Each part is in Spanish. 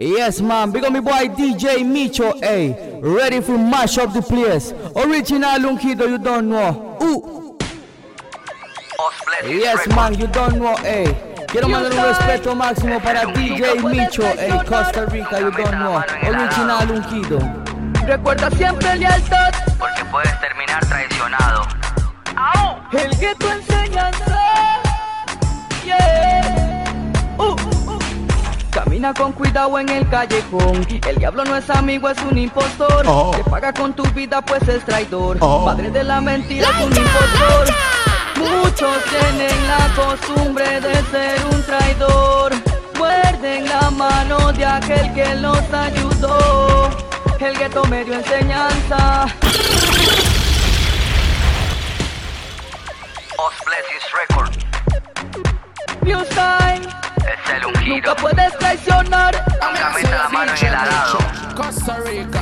Yes, man, big on me boy DJ Micho, hey, ready for mash up the place. Original Lunkido, you don't know. Ooh. Yes, man, you don't know, hey. Quiero mandar un respeto máximo para DJ Micho, hey, Costa Rica, you don't know. Original Lunkido. Recuerda siempre lealtad, porque puedes terminar traicionado. el que tu enseñanza. Yeah. Uh. Camina con cuidado en el callejón. El diablo no es amigo, es un impostor. Oh. Te paga con tu vida, pues es traidor. Oh. Padre de la mentira, es un impostor. Muchos tienen la costumbre de ser un traidor. Muerden la mano de aquel que los ayudó. El gueto me dio enseñanza. Osblesis Record New Time. Es el ungido. Nunca puedes traicionar. Nunca la mano en el arado,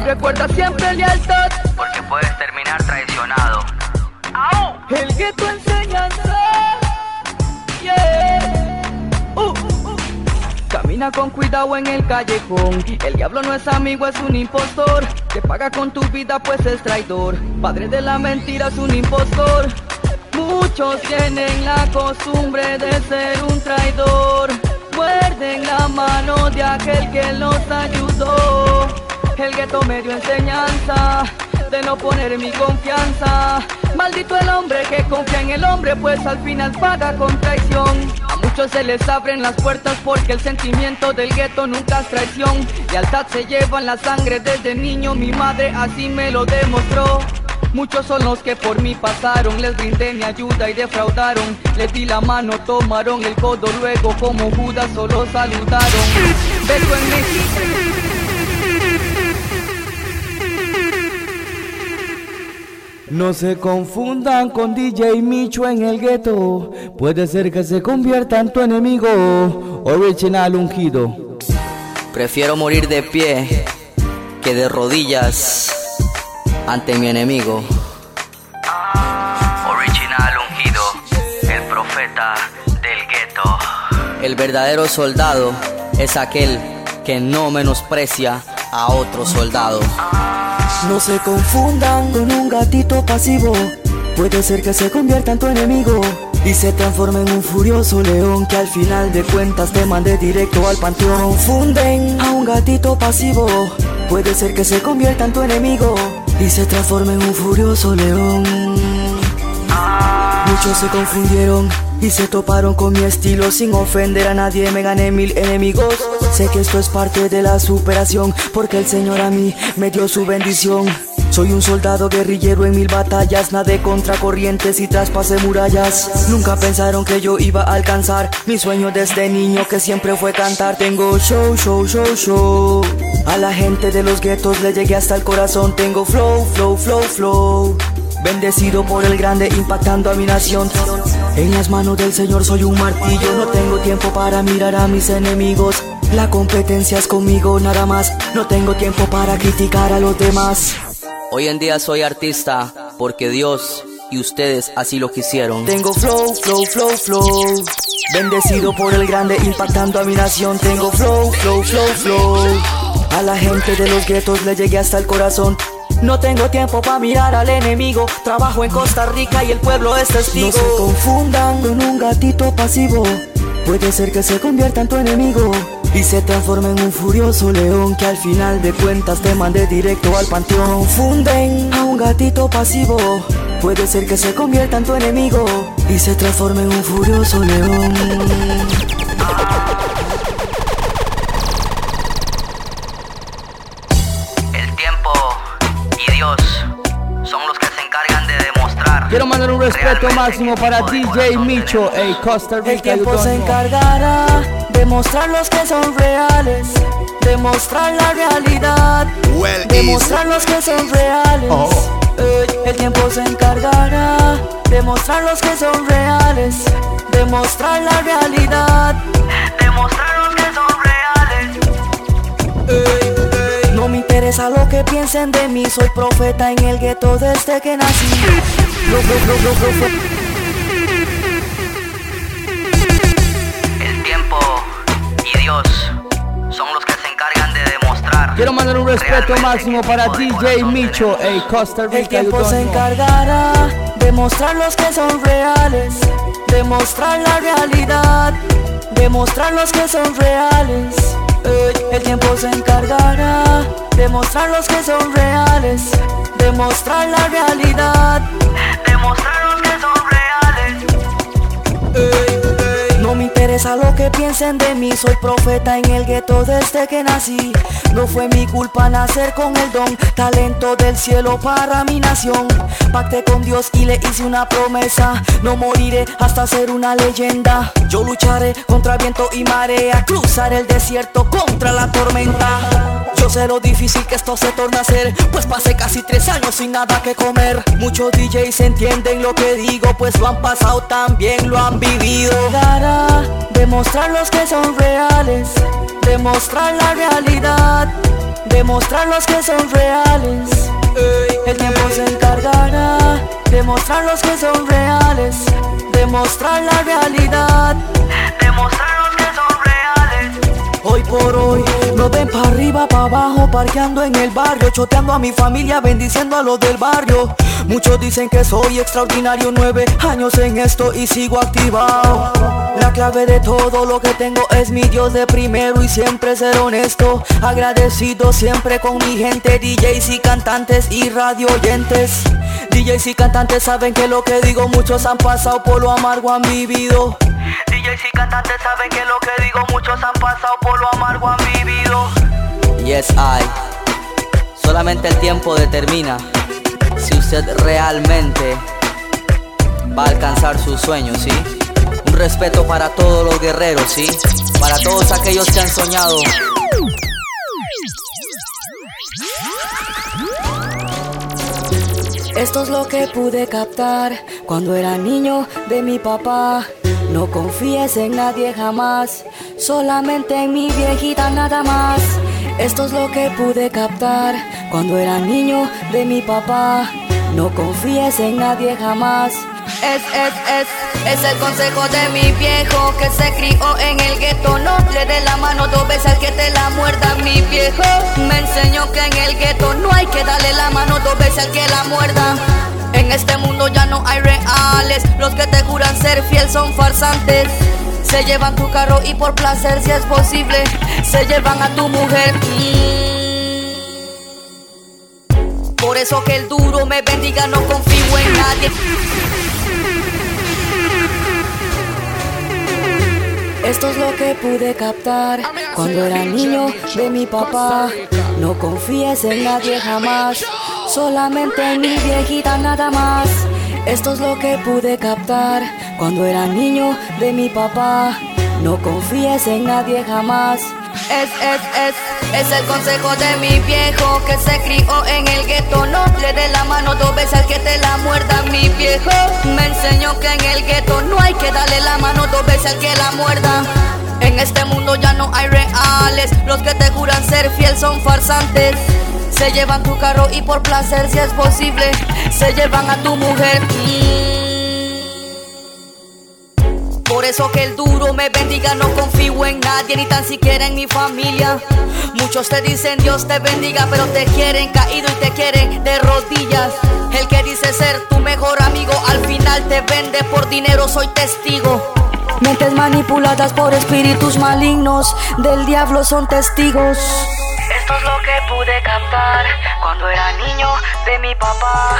Recuerda siempre lealtad. porque puedes terminar traicionado. El que tu enseñanza. Yeah. Uh, uh. Camina con cuidado en el callejón. El diablo no es amigo, es un impostor. Te paga con tu vida, pues es traidor. Padre de la mentira, es un impostor. Muchos tienen la costumbre de ser un traidor. Muerden la mano de aquel que los ayudó. El gueto me dio enseñanza de no poner mi confianza. Maldito el hombre que confía en el hombre, pues al final paga con traición. A muchos se les abren las puertas porque el sentimiento del gueto nunca es traición. Lealtad se lleva en la sangre desde niño, mi madre así me lo demostró. Muchos son los que por mí pasaron, les brindé mi ayuda y defraudaron. Les di la mano, tomaron el codo, luego como Judas solo saludaron. Beso en mi No se confundan con DJ Micho en el gueto. Puede ser que se convierta en tu enemigo. Original Ungido. Prefiero morir de pie que de rodillas ante mi enemigo. Original ungido, el profeta del gueto. El verdadero soldado es aquel que no menosprecia a otro soldado. No se confundan con un gatito pasivo. Puede ser que se convierta en tu enemigo y se transforme en un furioso león que al final de cuentas te mande directo al panteón. Confunden a un gatito pasivo. Puede ser que se convierta en tu enemigo y se transforme en un furioso león. Muchos se confundieron y se toparon con mi estilo sin ofender a nadie. Me gané mil enemigos. Sé que esto es parte de la superación porque el Señor a mí me dio su bendición. Soy un soldado guerrillero en mil batallas, nadé contra corrientes y traspasé murallas. Nunca pensaron que yo iba a alcanzar mi sueño desde niño que siempre fue cantar. Tengo show, show, show, show. A la gente de los guetos le llegué hasta el corazón. Tengo flow, flow, flow, flow. Bendecido por el grande impactando a mi nación. En las manos del Señor soy un martillo. No tengo tiempo para mirar a mis enemigos. La competencia es conmigo nada más. No tengo tiempo para criticar a los demás. Hoy en día soy artista porque Dios y ustedes así lo quisieron. Tengo flow, flow, flow, flow. Bendecido por el grande impactando a mi nación. Tengo flow, flow, flow, flow. A la gente de los guetos le llegué hasta el corazón. No tengo tiempo para mirar al enemigo. Trabajo en Costa Rica y el pueblo es testigo. No se confundan con un gatito pasivo. Puede ser que se convierta en tu enemigo y se transforme en un furioso león que al final de cuentas te mande directo al panteón. Confunden a un gatito pasivo. Puede ser que se convierta en tu enemigo y se transforme en un furioso león. El tiempo y Dios son los que se encargan de demostrar. Quiero mandar un respeto máximo para DJ Micho, hey, Costa Rica. El tiempo se encargará de mostrar los que son reales, demostrar la realidad, Well, demostrar los que son reales. Oh. El tiempo se encargará de mostrar los que son reales, demostrar la realidad. Demostrar los que son reales. No me interesa lo que piensen de mí, soy profeta en el gueto desde que nací. Lo- lo- lo- Dios Quiero mandar un respeto máximo para DJ Micho, ey, Costa Rica. El tiempo se encargará de mostrar los que son reales, demostrar la realidad, demostrar los que son reales. el tiempo se encargará de mostrar los que son reales, demostrar la realidad, demostrar los que son reales. Interesa lo que piensen de mí, soy profeta en el gueto desde que nací. No fue mi culpa nacer con el don, talento del cielo para mi nación. Pacté con Dios y le hice una promesa, no moriré hasta ser una leyenda. Yo lucharé contra viento y marea, cruzaré el desierto contra la tormenta. Yo sé lo difícil que esto se torna a ser Pues pasé casi tres años sin nada que comer Muchos DJs entienden lo que digo Pues lo han pasado también, lo han vivido demostrar los que son reales. Demostrar la realidad. Demostrar los que son reales. El tiempo se encargará. Demostrar los que son reales. Demostrar la realidad. Demostrar Hoy por hoy no ven para arriba, para abajo, parqueando en el barrio, choteando a mi familia, bendiciendo a los del barrio. Muchos dicen que soy extraordinario, nueve años en esto y sigo activado. La clave de todo lo que tengo es mi Dios de primero y siempre ser honesto. Agradecido siempre con mi gente, DJs y cantantes y radio oyentes. DJs y cantantes saben que lo que digo muchos han pasado por lo amargo han vivido. DJs y cantantes saben que lo que digo muchos han pasado por lo amargo han vivido. Yes, I. Solamente el tiempo determina si usted realmente va a alcanzar sus sueños, ¿sí? Un respeto para todos los guerreros, ¿sí? Para todos aquellos que han soñado. Esto es lo que pude captar cuando era niño de mi papá. No confíes en nadie jamás, solamente en mi viejita nada más. Esto es lo que pude captar cuando era niño de mi papá. No confíes en nadie jamás. Es, es, es, es el consejo de mi viejo que se crió en el gueto. No le dé la mano dos veces al que te la muerda. Mi viejo me enseñó que en el gueto no hay que darle la mano dos veces al que la muerda. En este mundo ya no hay reales. Los que te juran ser fiel son farsantes. Se llevan tu carro y por placer, si es posible, se llevan a tu mujer. Por eso que el duro me bendiga, no confío en nadie. Esto es lo que pude captar cuando era niño de mi papá. No confíes en nadie jamás solamente en mi viejita nada más. Esto es lo que pude captar cuando era niño de mi papá. No confíes en nadie jamás. Es, es, es, es el consejo de mi viejo que se crió en el gueto. No le dé la mano dos veces al que te la muerda. Mi viejo me enseñó que en el gueto no hay que darle la mano dos veces al que la muerda. En este mundo ya no hay reales. Los que te ser fiel son farsantes. Se llevan tu carro y por placer, si es posible, se llevan a tu mujer. Por eso que el duro me bendiga, no confío en nadie, ni tan siquiera en mi familia. Muchos te dicen Dios te bendiga, pero te quieren caído y te quieren de rodillas. El que dice ser tu mejor amigo, al final te vende por dinero, soy testigo. Mentes manipuladas por espíritus malignos, del diablo son testigos. Esto es lo que pude captar cuando era niño de mi papá.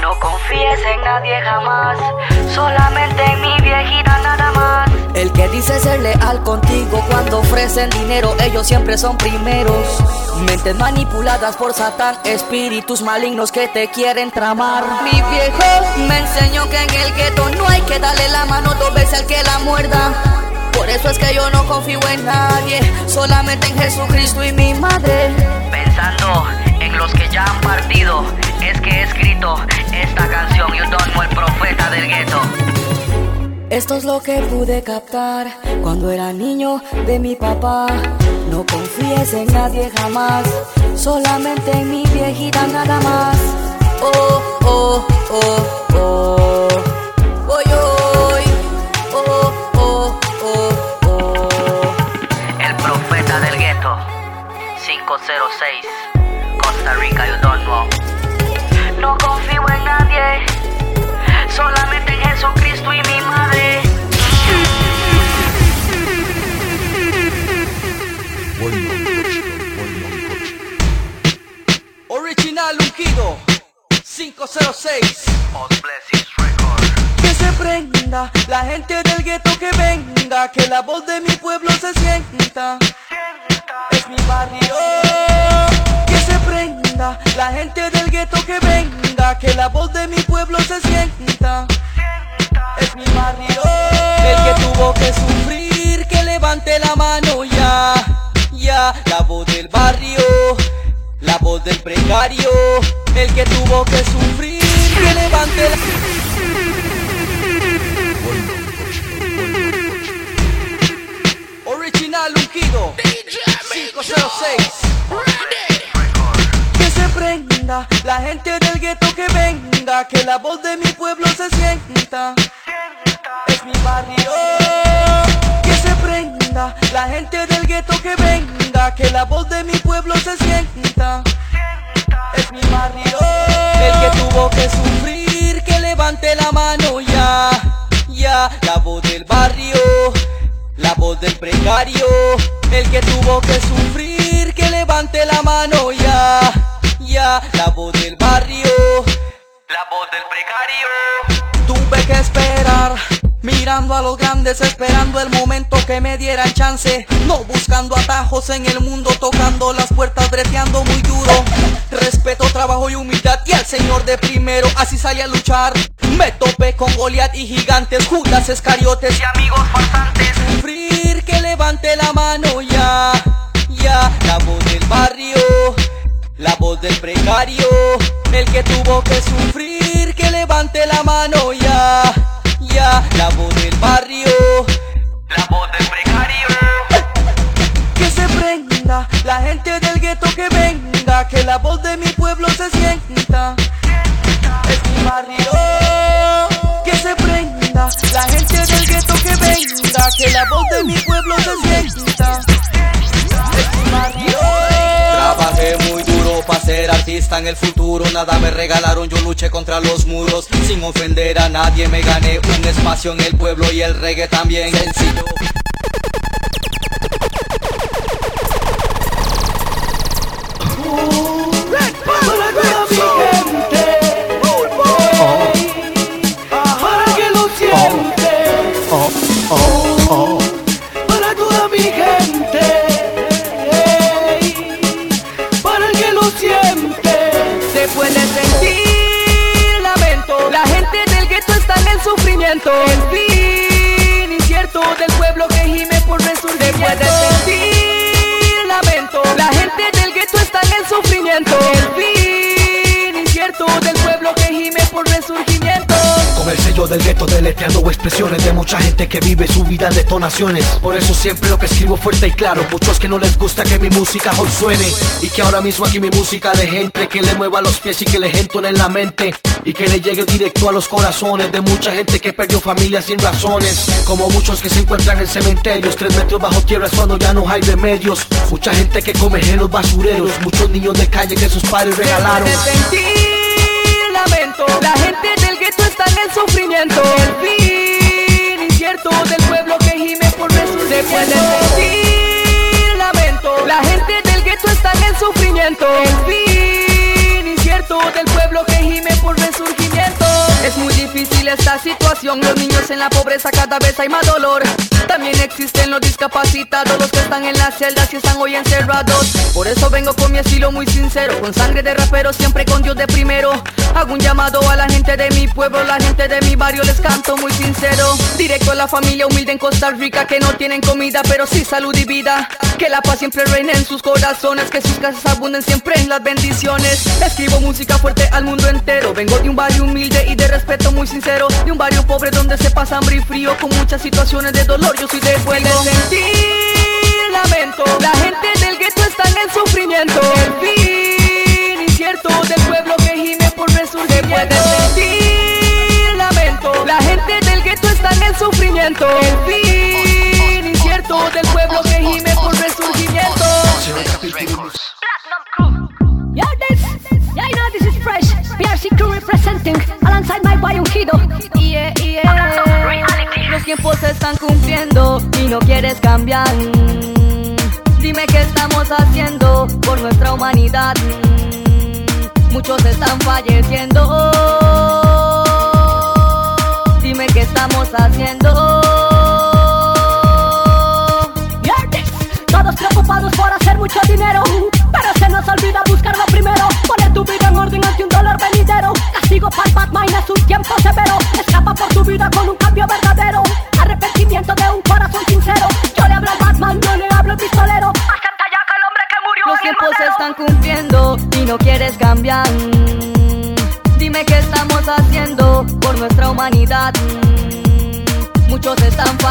No confíes en nadie jamás, solamente en mi viejita nada más. El que dice ser leal contigo cuando ofrecen dinero, ellos siempre son primeros. Mentes manipuladas por Satán, espíritus malignos que te quieren tramar. Mi viejo me enseñó que en el gueto no hay que darle la mano dos veces al que la muerda. Por eso es que yo no confío en nadie, solamente en Jesucristo y mi madre. Pensando en los que ya han partido, es que he escrito esta canción, You Don't el profeta del gueto. Esto es lo que pude captar cuando era niño de mi papá. No confíes en nadie jamás, solamente en mi viejita nada más. Oh, oh, oh, oh. Oh, oh, oh, oh, oh, oh. El profeta del gueto, sin 506 Costa Rica, you don't know. No confío en nadie, solamente en Jesucristo y mi madre. 506 Que se prenda la gente del gueto que venga Que la voz de mi pueblo se sienta. Es mi barrio. Que se prenda la gente del gueto que venga Que la voz de mi pueblo se sienta. Es mi barrio. El que tuvo que sufrir que levante la mano ya Ya. La voz del barrio la voz del precario, el que tuvo que sufrir, que levante la... Original Ungido 506 Que se prenda la gente del gueto que venga Que la voz de mi pueblo se sienta. Es mi barrio la gente del gueto que venga Que la voz de mi pueblo se sienta. Es mi barrio. El que tuvo que sufrir que levante la mano ya. Ya la voz del barrio la voz del precario, el que tuvo que sufrir, que levante la mano ya, ya, la voz del barrio, la voz del precario. Tuve que esperar, mirando a los grandes, esperando el momento que me dieran chance, no buscando atajos en el mundo, tocando las puertas, breteando muy duro. Respeto, trabajo y humildad y al Señor de primero, así salí a luchar. Me topé con Goliat y gigantes, Judas, Escariotes y amigos farsantes. Sufrir, que levante la mano ya, ya, la voz del barrio, la voz del precario, el que tuvo que sufrir, la voz de mi pueblo se sienta. Es mi barrio. Que se prenda la gente del gueto que venga, que la voz de mi pueblo se sienta. Es mi barrio. Trabajé muy duro para ser artista en el futuro Nada me regalaron, yo luché contra los muros Sin ofender a nadie me gané un espacio en el pueblo y el reggae también sencillo siente. Se puede sentir lamento La gente del gueto está en el sufrimiento El fin incierto del pueblo que gime por resurgimiento Se puede sentir Sello del gueto deleteando expresiones de mucha gente que vive su vida en detonaciones. Por eso siempre lo que escribo fuerte y claro Muchos que no les gusta que mi música hoy suene. Y que ahora mismo aquí mi música de gente Que le mueva los pies y que le entone en la mente. Y que le llegue directo a los corazones De mucha gente que perdió familia sin razones. Como muchos que se encuentran en cementerios Tres metros bajo tierra es cuando ya no hay remedios. Mucha gente que come en los basureros Muchos niños de calle que sus padres regalaron lamento. La gente del gueto está en el sufrimiento. El fin incierto del pueblo que gime por resurgimiento Se puede sentir lamento. La gente del gueto está en el sufrimiento. El fin incierto del pueblo que gime por resurgimiento Es muy difícil esta situación. Los niños en la pobreza cada vez hay más dolor. También existen los discapacitados Los que están en las celdas y están hoy encerrados. Por eso vengo con mi estilo muy sincero Con sangre de rapero siempre con Dios de primero. Hago un llamado a la gente de mi pueblo La gente de mi barrio les canto muy sincero. Directo a la familia humilde en Costa Rica Que no tienen comida pero sí salud y vida Que la paz siempre reine en sus corazones Que sus casas abunden siempre en las bendiciones. Escribo música fuerte al mundo entero. Vengo de un barrio humilde y de respeto muy sincero De un barrio pobre donde se pasa hambre y frío Con muchas situaciones de dolor yo soy de fuego sentir lamento. La gente del gueto está en el sufrimiento. El fin incierto del pueblo que gime por resurgimiento. Sentir lamento. La gente del gueto está en el sufrimiento. El fin incierto del pueblo que gime por resurgimiento tiempos se están cumpliendo y no quieres cambiar. Dime qué estamos haciendo por nuestra humanidad. Muchos están falleciendo. Dime qué estamos haciendo. Todos preocupados por hacer mucho dinero, pero se nos olvida buscarlo primero. Poner tu vida en orden ante un dolor venidero. Castigo para Batman es un tiempo severo. Escapa por tu vida con un cambio verdadero.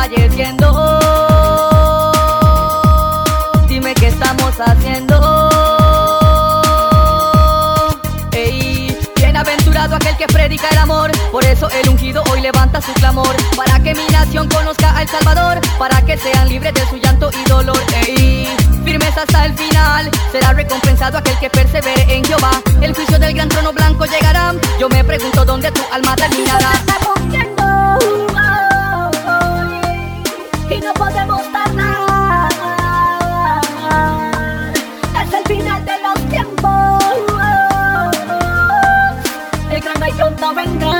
Falleciendo. Dime qué estamos haciendo. Ey, bienaventurado aquel que predica el amor. Por eso el ungido hoy levanta su clamor. Para que mi nación conozca al Salvador. Para que sean libres de su llanto y dolor. Ey, firmes hasta el final. Será recompensado aquel que persevere en Jehová. El juicio del gran trono blanco llegará. Yo me pregunto dónde tu alma terminará. Es el final de los tiempos. El gran pronto vendrá.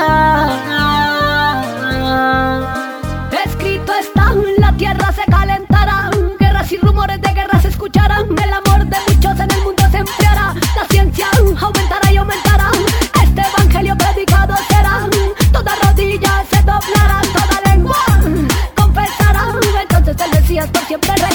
Escrito está, la tierra se calentará. Guerras y rumores de guerra se escucharán. El amor de muchos en el mundo se enfriará. La ciencia y aumentará. Mesías por siempre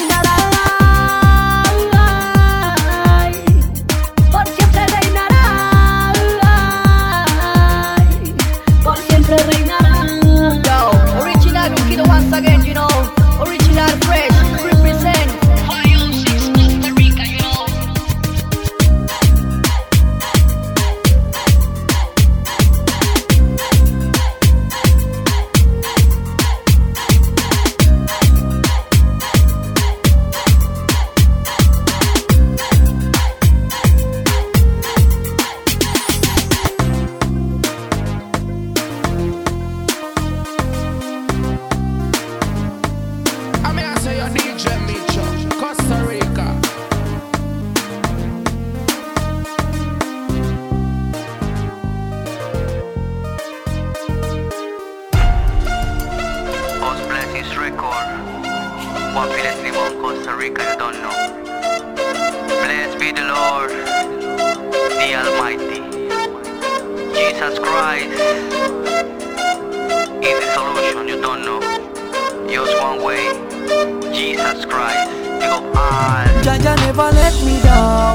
me down.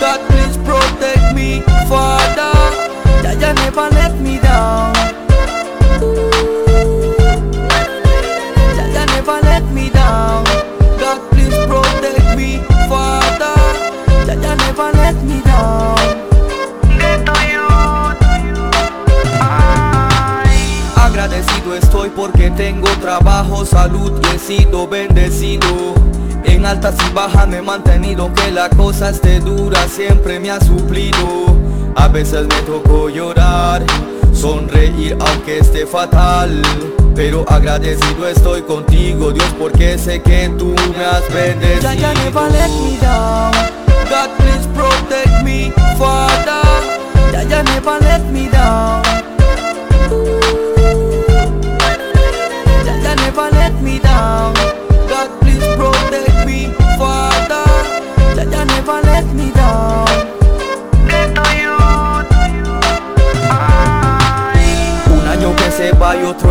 God please protect me, Father. Jaja never let me down. Jaja never let me down. God please protect me, Father. Jaja never let me down. Agradecido estoy porque tengo trabajo, salud y bendecido. En altas y bajas me he mantenido, que la cosa esté dura siempre me ha suplido. A veces me tocó llorar, sonreír aunque esté fatal. Pero agradecido estoy contigo, Dios, porque sé que tú me has bendecido. Ya, ya never let me down. God please protect me, Father. Ya, ya never let me down. Jaja never let me down.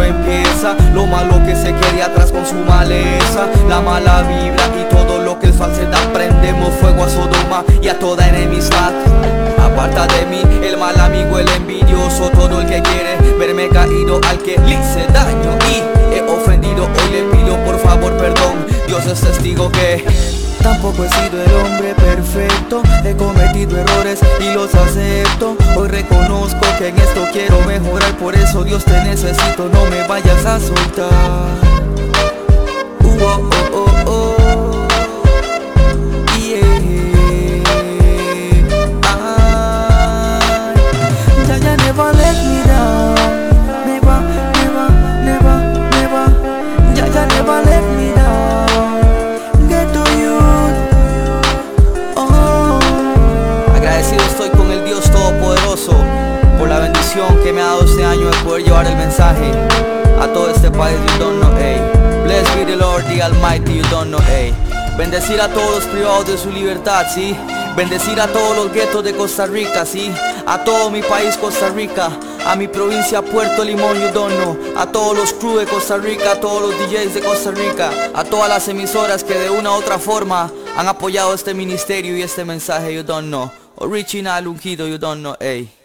empieza. Lo malo que se quede atrás con su maleza. La mala vibra y todo lo que es falsedad. Prendemos fuego a Sodoma y a toda enemistad. Aparta de mí el mal amigo, el envidioso Todo el que quiere verme caído Al que le hice daño y Dios es testigo que Tampoco he sido el hombre perfecto, he cometido errores y los acepto. Hoy reconozco que en esto quiero mejorar, por eso Dios te necesito, no me vayas a soltar. Uh, oh, oh, oh, a todo este país, you don't know, ey. Blessed be the Lord, the Almighty, you don't know, ey. Bendecir a todos los privados de su libertad, sí. Bendecir a todos los guetos de Costa Rica, sí. A todo mi país, Costa Rica. A mi provincia Puerto Limón, you don't know. A todos los crews de Costa Rica, a todos los DJs de Costa Rica. A todas las emisoras que de una u otra forma han apoyado este ministerio y este mensaje, you don't know. Original ungido, you don't know, ey.